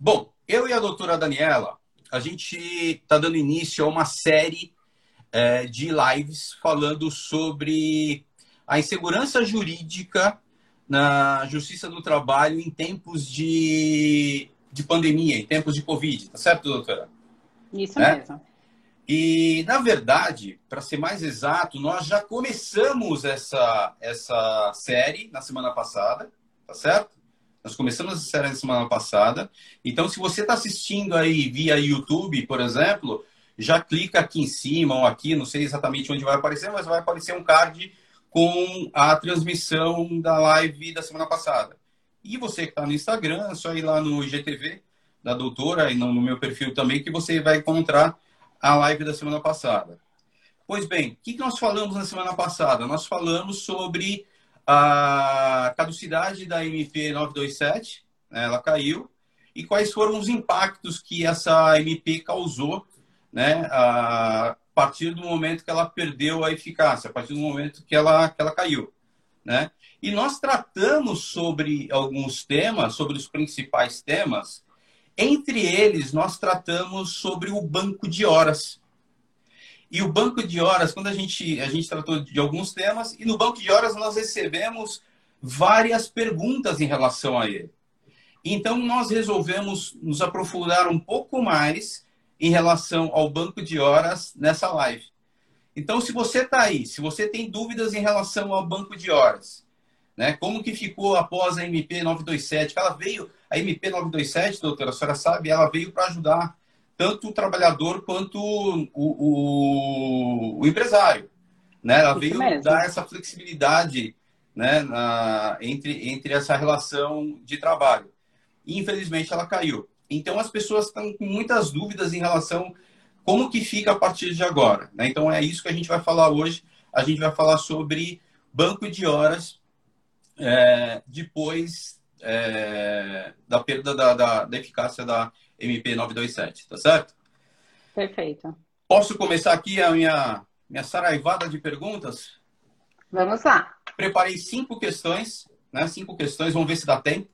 Bom, eu e a doutora Daniela, a gente está dando início a uma série é, de lives falando sobre a insegurança jurídica na Justiça do Trabalho em tempos de, de pandemia, em tempos de Covid, tá certo, doutora? Isso né? mesmo. E, na verdade, para ser mais exato, nós já começamos essa, essa série na semana passada, tá certo? Nós começamos essa série na semana passada. Então, se você está assistindo aí via YouTube, por exemplo, já clica aqui em cima ou aqui, não sei exatamente onde vai aparecer, mas vai aparecer um card com a transmissão da live da semana passada. E você que está no Instagram, é só ir lá no IGTV da doutora e no meu perfil também, que você vai encontrar a live da semana passada. Pois bem, o que nós falamos na semana passada? Nós falamos sobre a caducidade da MP 927, né, ela caiu, e quais foram os impactos que essa MP causou né, a partir do momento que ela perdeu a eficácia, a partir do momento que ela, que ela caiu. Né? E nós tratamos sobre alguns temas, sobre os principais temas, entre eles, nós tratamos sobre o banco de horas. E o banco de horas, quando a gente, a gente tratou de alguns temas, e no banco de horas nós recebemos várias perguntas em relação a ele. Então, nós resolvemos nos aprofundar um pouco mais em relação ao banco de horas nessa live. Então, se você está aí, se você tem dúvidas em relação ao banco de horas, né, como que ficou após a MP 927, ela veio, a MP 927, doutora, a senhora sabe, ela veio para ajudar tanto o trabalhador quanto o, o, o empresário. Né? Ela Isso veio mesmo. dar essa flexibilidade né, na, entre, entre essa relação de trabalho. E, infelizmente, ela caiu. Então, as pessoas estão com muitas dúvidas em relação como que fica a partir de agora. Né? Então, é isso que a gente vai falar hoje. A gente vai falar sobre banco de horas é, depois é, da perda da, da, da eficácia da MP 927, tá certo? Perfeito. Posso começar aqui a minha, minha saraivada de perguntas? Vamos lá. Preparei cinco questões, né? Cinco questões, vamos ver se dá tempo.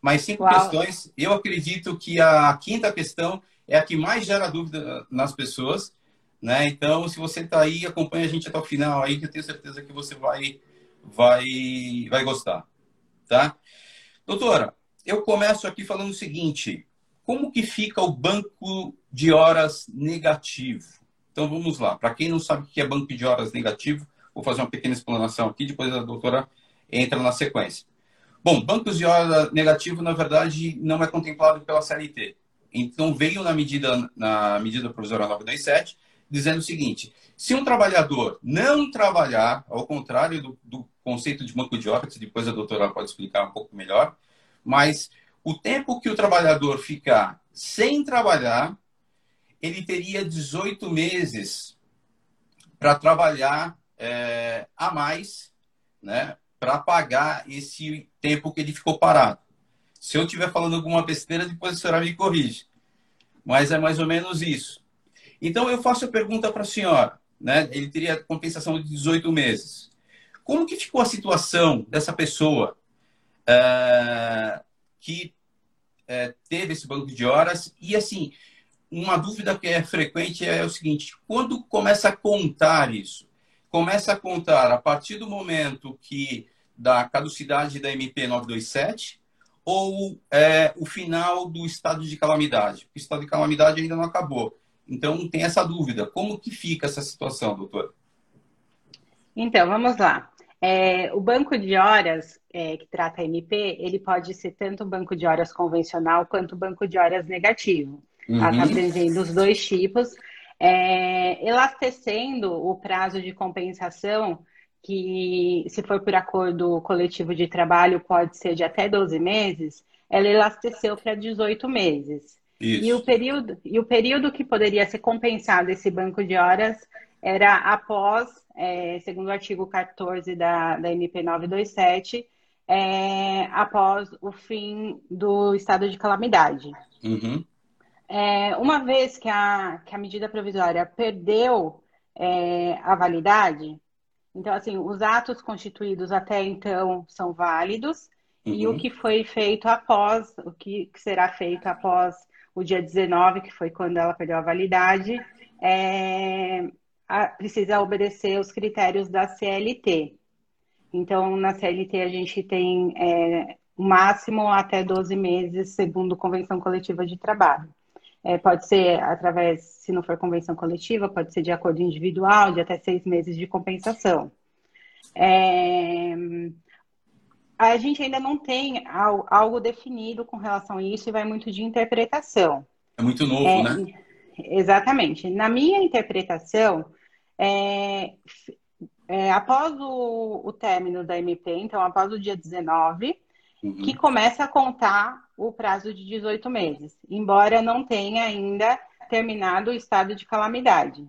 Mas cinco Uau. questões. Eu acredito que a quinta questão é a que mais gera dúvida nas pessoas, né? Então, se você está aí, acompanha a gente até o final aí, que eu tenho certeza que você vai, vai, vai gostar, tá? Doutora, eu começo aqui falando o seguinte: como que fica o banco de horas negativo? Então vamos lá. Para quem não sabe o que é banco de horas negativo, vou fazer uma pequena explanação aqui, depois a doutora entra na sequência. Bom, bancos de horas negativo, na verdade, não é contemplado pela CLT. Então veio na medida, na medida provisória 927, dizendo o seguinte: se um trabalhador não trabalhar, ao contrário do, do conceito de banco de horas, depois a doutora pode explicar um pouco melhor, mas o tempo que o trabalhador ficar sem trabalhar, ele teria 18 meses para trabalhar é, a mais, né, para pagar esse tempo que ele ficou parado. Se eu estiver falando alguma besteira, depois a senhora me corrige. Mas é mais ou menos isso. Então, eu faço a pergunta para a senhora. Né? Ele teria compensação de 18 meses. Como que ficou a situação dessa pessoa é, que é, teve esse banco de horas. E, assim, uma dúvida que é frequente é o seguinte: quando começa a contar isso? Começa a contar a partir do momento que da caducidade da MP 927 ou é, o final do estado de calamidade? o estado de calamidade ainda não acabou. Então, tem essa dúvida. Como que fica essa situação, doutor? Então, vamos lá. É, o banco de horas é, que trata a MP, ele pode ser tanto um banco de horas convencional quanto um banco de horas negativo. Ela está abrangendo os dois tipos, é, elastecendo o prazo de compensação, que se for por acordo coletivo de trabalho pode ser de até 12 meses, ela elasteceu para 18 meses. Isso. E o, período, e o período que poderia ser compensado esse banco de horas era após é, segundo o artigo 14 da, da MP 927, é, após o fim do estado de calamidade. Uhum. É, uma vez que a, que a medida provisória perdeu é, a validade, então, assim, os atos constituídos até então são válidos uhum. e o uhum. que foi feito após, o que será feito após o dia 19, que foi quando ela perdeu a validade, é, a, precisa obedecer os critérios da CLT. Então, na CLT, a gente tem é, o máximo até 12 meses, segundo convenção coletiva de trabalho. É, pode ser através, se não for convenção coletiva, pode ser de acordo individual, de até seis meses de compensação. É, a gente ainda não tem algo definido com relação a isso e vai muito de interpretação. É muito novo, é, né? Exatamente. Na minha interpretação, é, é, após o, o término da MP, então após o dia 19, uhum. que começa a contar o prazo de 18 meses, embora não tenha ainda terminado o estado de calamidade.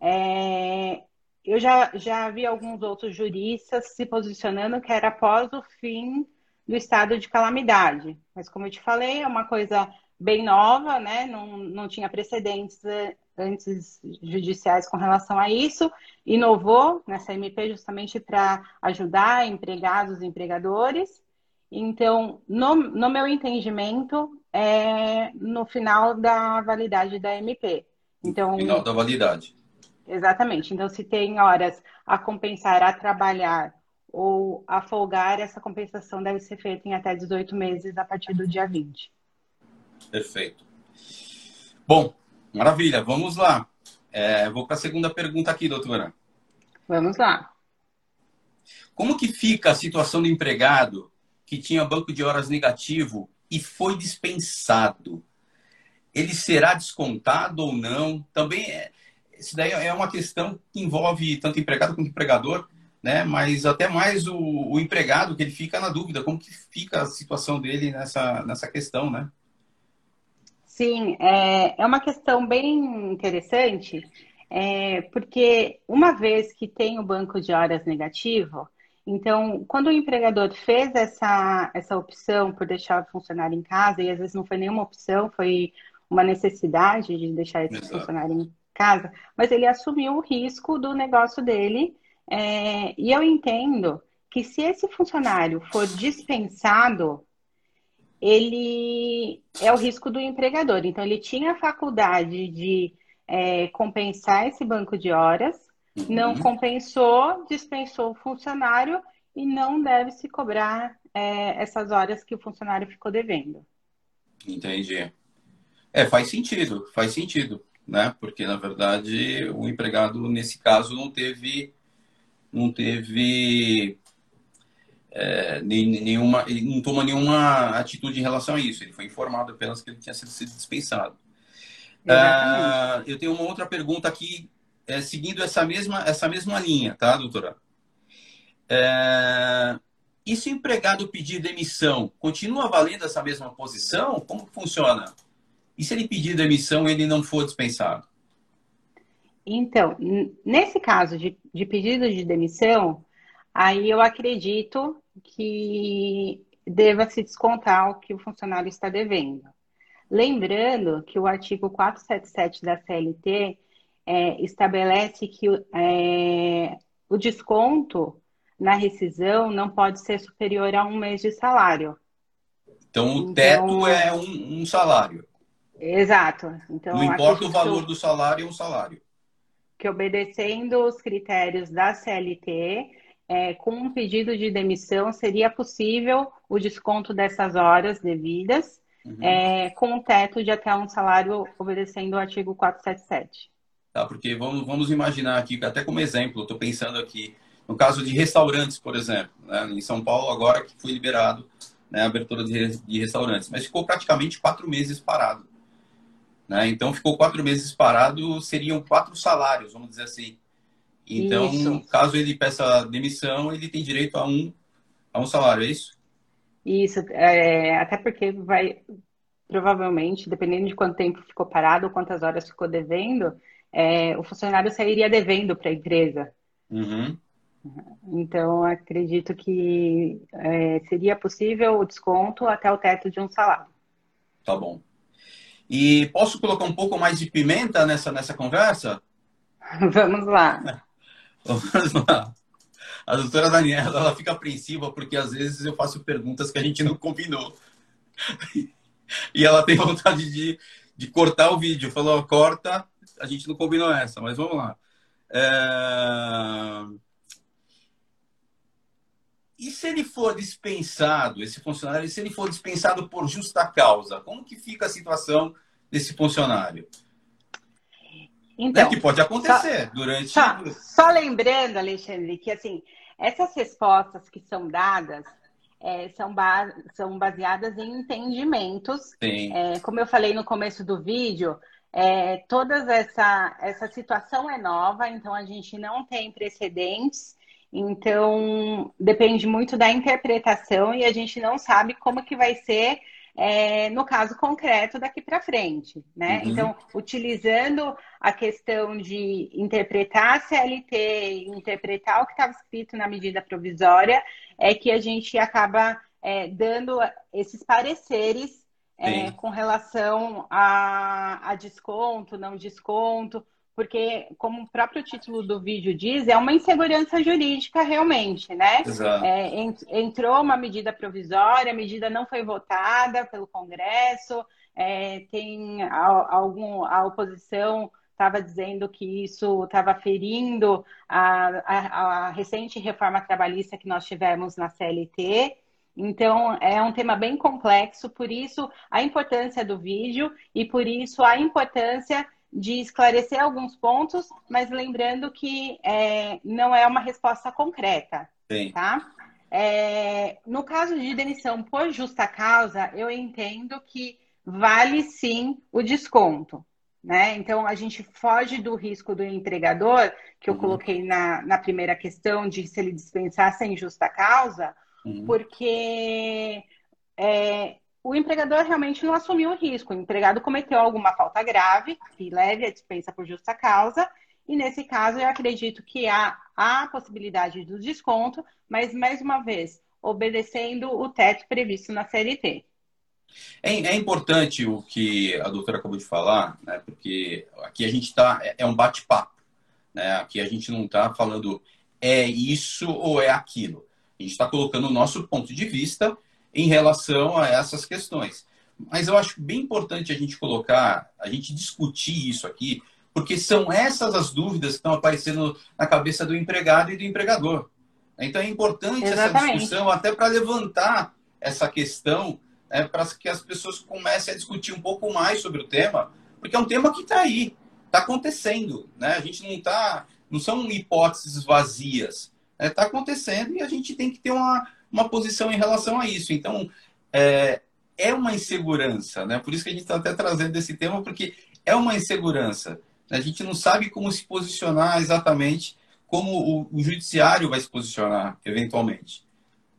É, eu já, já vi alguns outros juristas se posicionando que era após o fim do estado de calamidade. Mas, como eu te falei, é uma coisa bem nova, né? Não, não tinha precedentes eh, antes judiciais com relação a isso. Inovou nessa MP justamente para ajudar empregados e empregadores. Então, no, no meu entendimento, é no final da validade da MP. Então, final da validade. Exatamente. Então, se tem horas a compensar, a trabalhar ou a folgar, essa compensação deve ser feita em até 18 meses a partir do dia 20. Perfeito. Bom, maravilha. Vamos lá. É, vou para a segunda pergunta aqui, doutora. Vamos lá. Como que fica a situação do empregado que tinha banco de horas negativo e foi dispensado? Ele será descontado ou não? Também é, isso daí é uma questão que envolve tanto empregado quanto empregador, né? Mas até mais o, o empregado que ele fica na dúvida, como que fica a situação dele nessa, nessa questão, né? Sim, é, é uma questão bem interessante, é, porque uma vez que tem o banco de horas negativo, então, quando o empregador fez essa, essa opção por deixar o funcionário em casa, e às vezes não foi nenhuma opção, foi uma necessidade de deixar esse Exato. funcionário em casa, mas ele assumiu o risco do negócio dele, é, e eu entendo que se esse funcionário for dispensado, ele é o risco do empregador. Então, ele tinha a faculdade de é, compensar esse banco de horas, uhum. não compensou, dispensou o funcionário e não deve se cobrar é, essas horas que o funcionário ficou devendo. Entendi. É, faz sentido, faz sentido, né? Porque, na verdade, o empregado, nesse caso, não teve, não teve é, nenhuma, ele não toma nenhuma atitude em relação a isso. Ele foi informado apenas que ele tinha sido dispensado. Ah, eu tenho uma outra pergunta aqui, é, seguindo essa mesma, essa mesma linha, tá, doutora? É, e se o empregado pedir demissão, continua valendo essa mesma posição? Como funciona? E se ele pedir demissão e ele não for dispensado? Então, nesse caso de, de pedido de demissão, aí eu acredito que deva se descontar o que o funcionário está devendo. Lembrando que o artigo 477 da CLT é, estabelece que é, o desconto na rescisão não pode ser superior a um mês de salário. Então, o teto então, é um, um, salário. Exato. Então, não importa o valor do salário, é um salário. Que obedecendo os critérios da CLT, é, com um pedido de demissão, seria possível o desconto dessas horas devidas, uhum. é, com um teto de até um salário obedecendo o artigo 477. Tá, porque vamos, vamos imaginar aqui, até como exemplo, estou pensando aqui, no caso de restaurantes, por exemplo, né, em São Paulo, agora que foi liberado né, a abertura de, de restaurantes, mas ficou praticamente quatro meses parado. Né? Então, ficou quatro meses parado, seriam quatro salários, vamos dizer assim. Então, isso. caso ele peça demissão, ele tem direito a um, a um salário, é isso? Isso, é, até porque vai, provavelmente, dependendo de quanto tempo ficou parado, quantas horas ficou devendo, é, o funcionário sairia devendo para a empresa. Uhum. Então, acredito que é, seria possível o desconto até o teto de um salário. Tá bom. E posso colocar um pouco mais de pimenta nessa, nessa conversa? Vamos lá. Vamos lá. a doutora Daniela ela fica apreensiva porque às vezes eu faço perguntas que a gente não combinou. e ela tem vontade de, de cortar o vídeo. Falou, corta, a gente não combinou essa, mas vamos lá. É... E se ele for dispensado, esse funcionário, se ele for dispensado por justa causa, como que fica a situação desse funcionário? Então, que pode acontecer só, durante. Só, só, lembrando, Alexandre, que assim, essas respostas que são dadas é, são, ba são baseadas em entendimentos. É, como eu falei no começo do vídeo, é, toda essa, essa situação é nova, então a gente não tem precedentes. Então, depende muito da interpretação e a gente não sabe como que vai ser é, no caso concreto daqui para frente, né? Uhum. Então, utilizando a questão de interpretar a CLT, interpretar o que estava escrito na medida provisória, é que a gente acaba é, dando esses pareceres é, com relação a, a desconto, não desconto, porque, como o próprio título do vídeo diz, é uma insegurança jurídica realmente, né? É, entrou uma medida provisória, a medida não foi votada pelo Congresso, é, tem algum a oposição estava dizendo que isso estava ferindo a, a, a recente reforma trabalhista que nós tivemos na CLT. Então, é um tema bem complexo, por isso a importância do vídeo e por isso a importância de esclarecer alguns pontos, mas lembrando que é, não é uma resposta concreta. Sim. Tá? É, no caso de demissão por justa causa, eu entendo que vale sim o desconto. Né? Então, a gente foge do risco do empregador, que eu uhum. coloquei na, na primeira questão, de se ele dispensar sem justa causa, uhum. porque é, o empregador realmente não assumiu o risco. O empregado cometeu alguma falta grave, que leve a dispensa por justa causa, e nesse caso eu acredito que há a possibilidade do desconto, mas mais uma vez, obedecendo o teto previsto na CLT. É, é importante o que a doutora acabou de falar, né? porque aqui a gente está, é, é um bate-papo. Né? Aqui a gente não está falando é isso ou é aquilo. A gente está colocando o nosso ponto de vista em relação a essas questões. Mas eu acho bem importante a gente colocar, a gente discutir isso aqui, porque são essas as dúvidas que estão aparecendo na cabeça do empregado e do empregador. Então é importante Exatamente. essa discussão até para levantar essa questão, né, para que as pessoas comecem a discutir um pouco mais sobre o tema, porque é um tema que está aí, está acontecendo. Né? A gente não está. Não são hipóteses vazias. Está né? Tá acontecendo e a gente tem que ter uma, uma posição em relação a isso. Então, é, é uma insegurança, né? Por isso que a gente está até trazendo esse tema, porque é uma insegurança. A gente não sabe como se posicionar exatamente, como o, o judiciário vai se posicionar, eventualmente.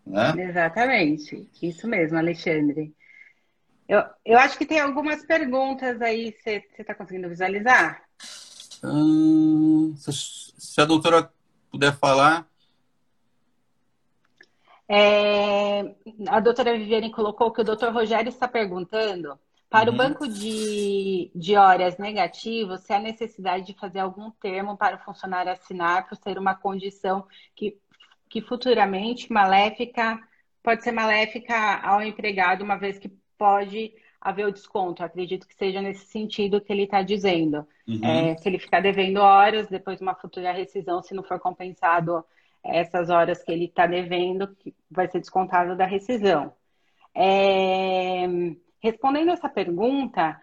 Né? Exatamente. Isso mesmo, Alexandre. Eu, eu acho que tem algumas perguntas aí, você está conseguindo visualizar? Hum, se a doutora puder falar. É, a doutora Viviane colocou que o doutor Rogério está perguntando para uhum. o banco de, de horas negativo se há necessidade de fazer algum termo para o funcionário assinar por ser uma condição que, que futuramente maléfica pode ser maléfica ao empregado, uma vez que pode haver o desconto. acredito que seja nesse sentido que ele está dizendo. Uhum. É, se ele ficar devendo horas, depois de uma futura rescisão, se não for compensado essas horas que ele está devendo, que vai ser descontado da rescisão. É, respondendo essa pergunta,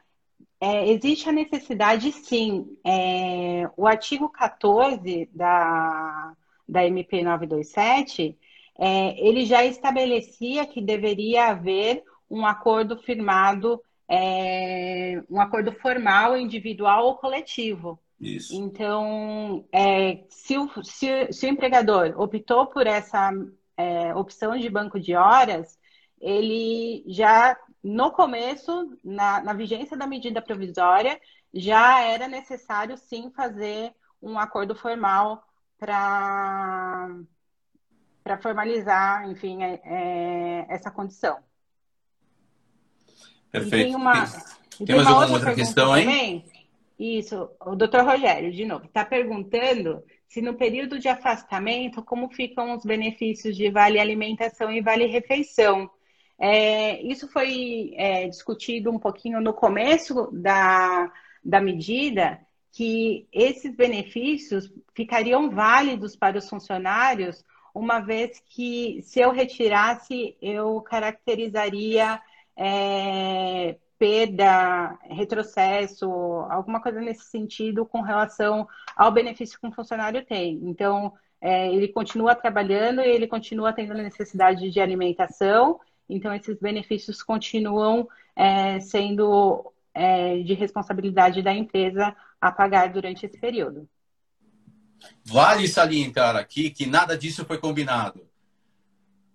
é, existe a necessidade, sim. É, o artigo 14 da, da MP 927, é, ele já estabelecia que deveria haver um acordo firmado, é, um acordo formal, individual ou coletivo isso. Então, é, se, o, se, se, o empregador optou por essa é, opção de banco de horas, ele já, no começo, na, na vigência da medida provisória, já era necessário sim fazer um acordo formal para para formalizar, enfim, é, é, essa condição. Perfeito. E tem uma, tem, tem mais alguma outra questão aí? Também, Isso, o doutor Rogério, de novo, está perguntando se no período de afastamento, como ficam os benefícios de vale alimentação e vale refeição. É, isso foi é, discutido um pouquinho no começo da, da medida, que esses benefícios ficariam válidos para os funcionários, uma vez que se eu retirasse, eu caracterizaria é, perda, retrocesso, alguma coisa nesse sentido com relação ao benefício que um funcionário tem. Então, é, ele continua trabalhando e ele continua tendo necessidade de alimentação, então esses benefícios continuam é, sendo é, de responsabilidade da empresa a pagar durante esse período. Vale salientar aqui que nada disso foi combinado.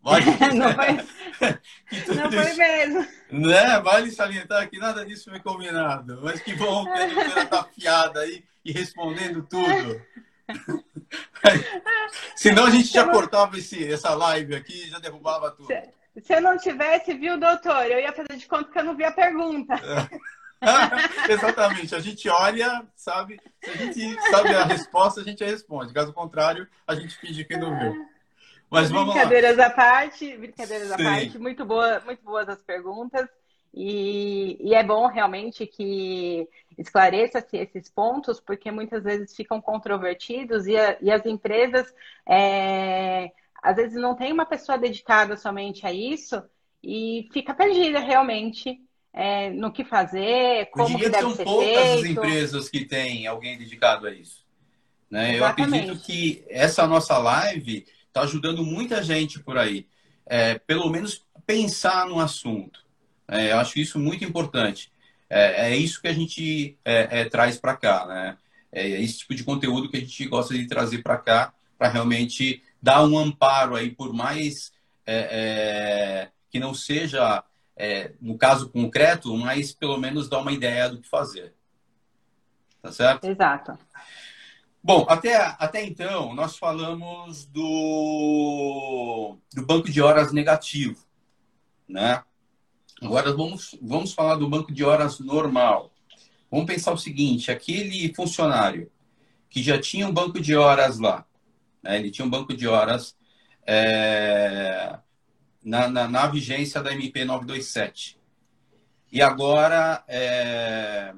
Vale... não foi, não foi mesmo. Né? Vale salientar que nada disso foi combinado. Mas que bom que a doutora está afiada aí e respondendo tudo. Senão a gente já cortava esse, essa live aqui já derrubava tudo. Se, se eu não tivesse, viu, doutor? Eu ia fazer de conta que eu não vi a pergunta. Exatamente. A gente olha, sabe? Se a gente sabe a resposta, a gente responde. Caso contrário, a gente finge que não viu. Mas vamos brincadeiras lá. à parte, brincadeiras Sim. à parte, muito boa, muito boas as perguntas. E, e é bom realmente que esclareça-se esses pontos, porque muitas vezes ficam controvertidos e, a, e as empresas é, às vezes não tem uma pessoa dedicada somente a isso e fica perdida realmente é, no que fazer, como Eu diria que, que são poucas feito. as empresas que têm alguém dedicado a isso. Né? Eu acredito que essa nossa live está ajudando muita gente por aí. É, pelo menos pensar no assunto. É, eu acho isso muito importante. É, é isso que a gente é, é, traz para cá, né? É esse tipo de conteúdo que a gente gosta de trazer para cá, para realmente dar um amparo aí, por mais é, que não seja, no caso concreto, mas pelo menos dar uma ideia do que fazer. Tá certo? Exato. Bom, até, até então, nós falamos do, do banco de horas negativo, né? Agora vamos, vamos falar do banco de horas normal. Vamos pensar o seguinte: aquele funcionário que já tinha um banco de horas lá, né? ele tinha um banco de horas é, na, na, na, vigência da MP 927. E agora, é,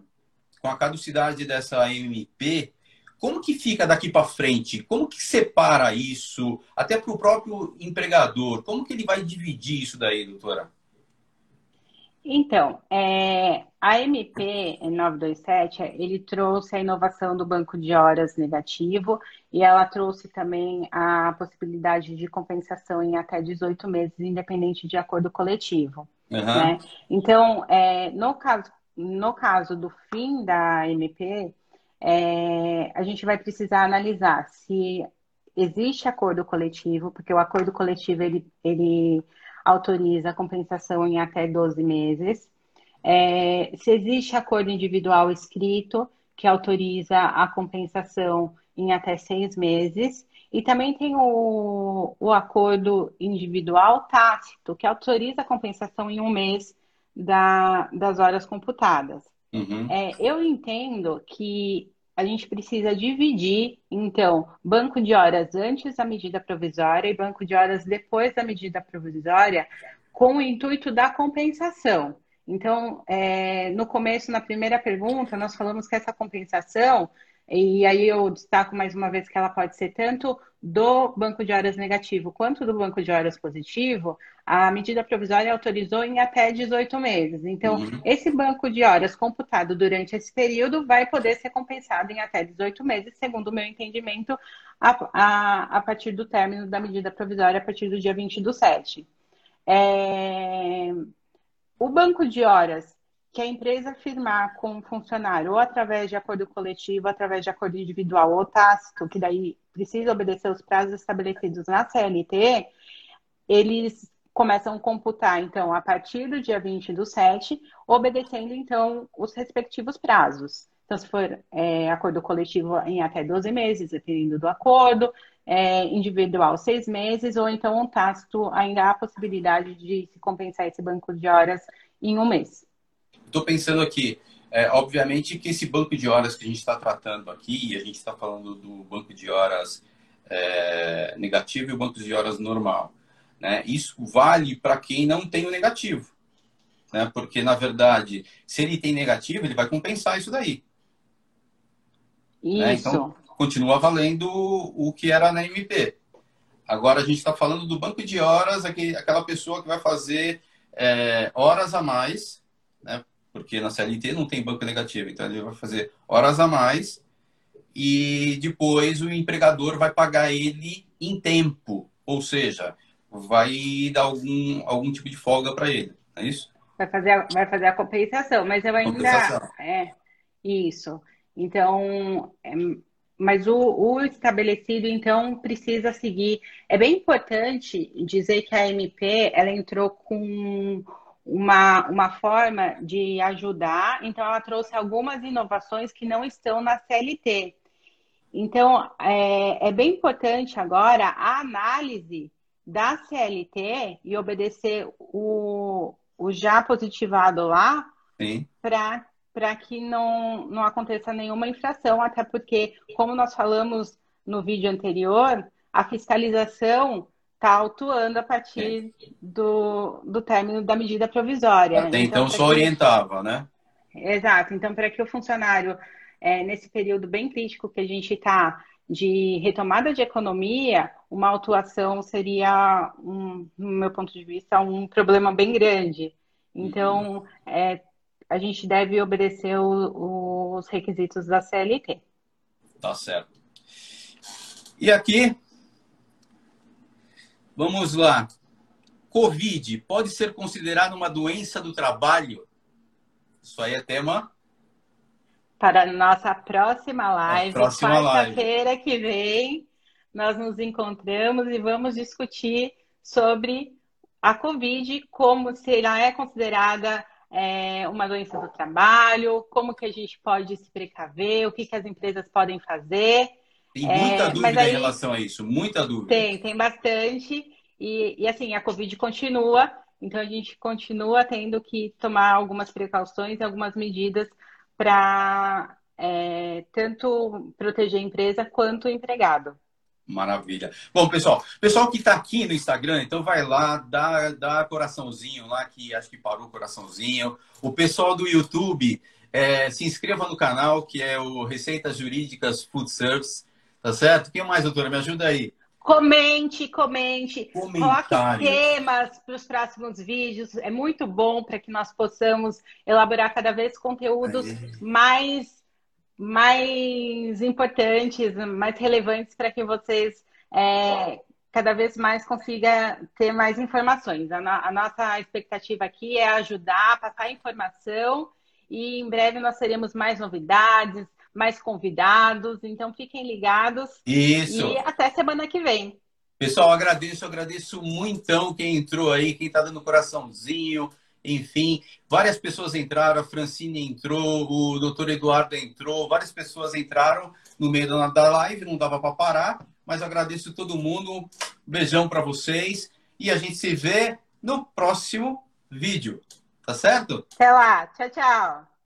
com a caducidade dessa MP, como que fica daqui para frente? Como que separa isso, até para o próprio empregador? Como que ele vai dividir isso daí, doutora? Então, é, a MP 927, ele trouxe a inovação do banco de horas negativo e ela trouxe também a possibilidade de compensação em até 18 meses, independente de acordo coletivo. Uhum. Né? Então, é, no, caso, no caso do fim da MP, é, a gente vai precisar analisar se existe acordo coletivo, porque o acordo coletivo ele, ele autoriza a compensação em até 12 meses. É, se existe acordo individual escrito, que autoriza a compensação em até seis meses. E também tem o, o acordo individual tácito, que autoriza a compensação em um mês da, das horas computadas. Uhum. É, eu entendo que a gente precisa dividir, então, banco de horas antes da medida provisória e banco de horas depois da medida provisória, com o intuito da compensação. Então, é, no começo, na primeira pergunta, nós falamos que essa compensação e aí eu destaco mais uma vez que ela pode ser tanto do banco de horas negativo quanto do banco de horas positivo. A medida provisória autorizou em até 18 meses. Então, uhum. esse banco de horas computado durante esse período vai poder ser compensado em até 18 meses, segundo o meu entendimento, a, a, a partir do término da medida provisória, a partir do dia 20 do 7. É... O banco de horas que a empresa firmar com o funcionário, ou através de acordo coletivo, através de acordo individual ou tácito, que daí precisa obedecer os prazos estabelecidos na CLT, eles começam a computar, então, a partir do dia 20 do 7, obedecendo, então, os respectivos prazos. Então, se for é, acordo coletivo em até 12 meses, dependendo do acordo, é, individual seis meses, ou então um tácito, ainda há a possibilidade de se compensar esse banco de horas em um mês. Estou pensando aqui, É, obviamente que esse banco de horas que a gente está tratando aqui, a gente está falando do banco de horas é, negativo e o banco de horas normal. Né? Isso vale para quem não tem o negativo. Né? Porque, na verdade, se ele tem negativo, ele vai compensar isso daí. Isso. Né? Então, continua valendo o que era na MP. Agora, a gente está falando do banco de horas, aquela pessoa que vai fazer é, horas a mais, né? Porque na CLT não tem banco negativo, então ele vai fazer horas a mais e depois o empregador vai pagar ele em tempo, ou seja, vai dar algum, algum tipo de folga para ele, é isso? Vai fazer, a, vai fazer a compensação, mas eu ainda. É, isso. Então, é, mas o, o, estabelecido, então, precisa seguir. É bem importante dizer que a MP ela entrou com uma, uma forma de ajudar, então ela trouxe algumas inovações que não estão na CLT. Então, é, é bem importante agora a análise da CLT e obedecer o, o já positivado lá para que não, não aconteça nenhuma infração, até porque, como nós falamos no vídeo anterior, a fiscalização está autuando a partir do, do término da medida provisória. Até então, então só que... orientava, né? Exato. Então, para que o funcionário, é, nesse período bem crítico que a gente está de retomada de economia, uma autuação seria, um, no meu ponto de vista, um problema bem grande. Então, é, a gente deve obedecer o, os requisitos da CLT. Tá certo. E aqui, vamos lá. Covid pode ser considerado uma doença do trabalho? Isso aí é tema para a nossa próxima live, quarta-feira que vem, nós nos encontramos e vamos discutir sobre a Covid, como se ela é considerada é, uma doença do trabalho, como que a gente pode se precaver, o que, que as empresas podem fazer. Tem muita é, dúvida aí, em relação a isso, muita dúvida. Tem, tem bastante. E, e assim, a Covid continua, então a gente continua tendo que tomar algumas precauções, algumas medidas para é, tanto proteger a empresa quanto o empregado. Maravilha. Bom, pessoal, pessoal que está aqui no Instagram, então vai lá, dá, dá coraçãozinho lá, que acho que parou o coraçãozinho. O pessoal do YouTube, é, se inscreva no canal, que é o Receitas Jurídicas Food Service, tá certo? Quem mais, doutora? Me ajuda aí. Comente, comente, coloque temas para os próximos vídeos. É muito bom para que nós possamos elaborar cada vez conteúdos mais, mais importantes, mais relevantes para que vocês é, cada vez mais consiga ter mais informações. A, no, a nossa expectativa aqui é ajudar, passar informação e em breve nós teremos mais novidades, mais convidados. Então fiquem ligados. Isso. E até semana que vem. Pessoal, agradeço, agradeço muito quem entrou aí, quem está dando coraçãozinho, enfim, várias pessoas entraram, a Francine entrou, o doutor Eduardo entrou, várias pessoas entraram no meio da live, não dava para parar, mas agradeço todo mundo, beijão para vocês e a gente se vê no próximo vídeo, tá certo? Até lá, tchau, tchau.